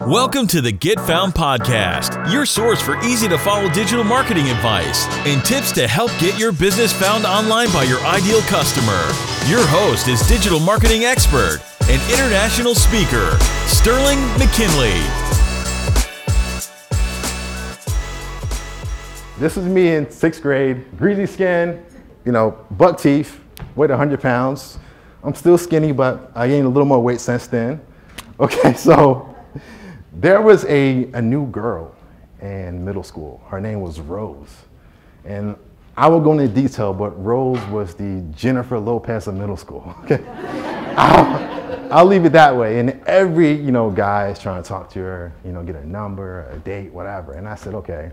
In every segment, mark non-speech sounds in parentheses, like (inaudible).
Welcome to the Get Found Podcast, your source for easy to follow digital marketing advice and tips to help get your business found online by your ideal customer. Your host is digital marketing expert and international speaker, Sterling McKinley. This is me in sixth grade, greasy skin, you know, buck teeth, weighed 100 pounds. I'm still skinny, but I gained a little more weight since then. Okay, (laughs) so there was a, a new girl in middle school. Her name was Rose. And I will go into detail, but Rose was the Jennifer Lopez of middle school. (laughs) Okay? I'll, I'll leave it that way. And every, you know, guy is trying to talk to her, you know, get a number, a date, whatever. And I said, okay,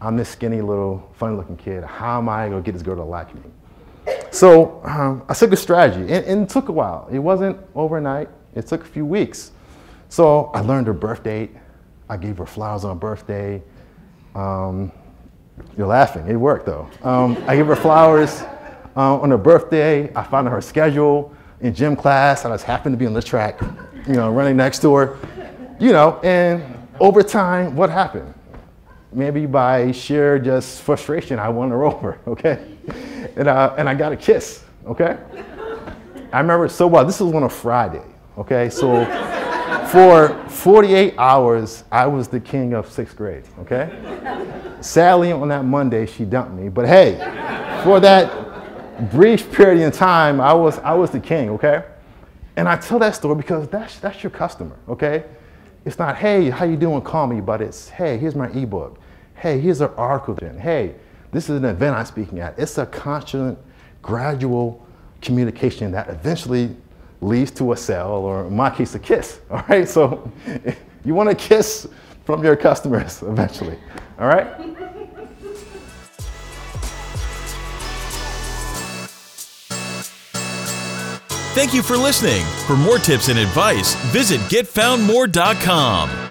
I'm this skinny little funny looking kid. How am I gonna get this girl to like me? So um, I took a strategy and, and it took a while. It wasn't overnight. It took a few weeks. So I learned her birth date. I gave her flowers on her birthday. Um, you're laughing. It worked though. Um, I gave her flowers uh, on her birthday. I found her schedule in gym class. I just happened to be on the track, you know, running next to her. You know, and over time, what happened? Maybe by sheer just frustration, I won her (laughs) over. Okay, and uh, and I got a kiss. Okay. I remember so well. This was on a Friday. Okay, so for 48 hours, I was the king of sixth grade, okay? Sadly, on that Monday, she dumped me. But hey, for that brief period in time, I was, I was the king, okay? And I tell that story because that's, that's your customer, okay? It's not, hey, how you doing, call me, but it's, hey, here's my ebook. Hey, here's an article. Then. Hey, this is an event I'm speaking at. It's a constant, gradual communication that eventually leads to a sale, or in my case, a kiss. (laughs) All right, so (laughs) you want to kiss from your customers (laughs) eventually. All right. Thank you for listening. For more tips and advice, visit getfoundmore.com.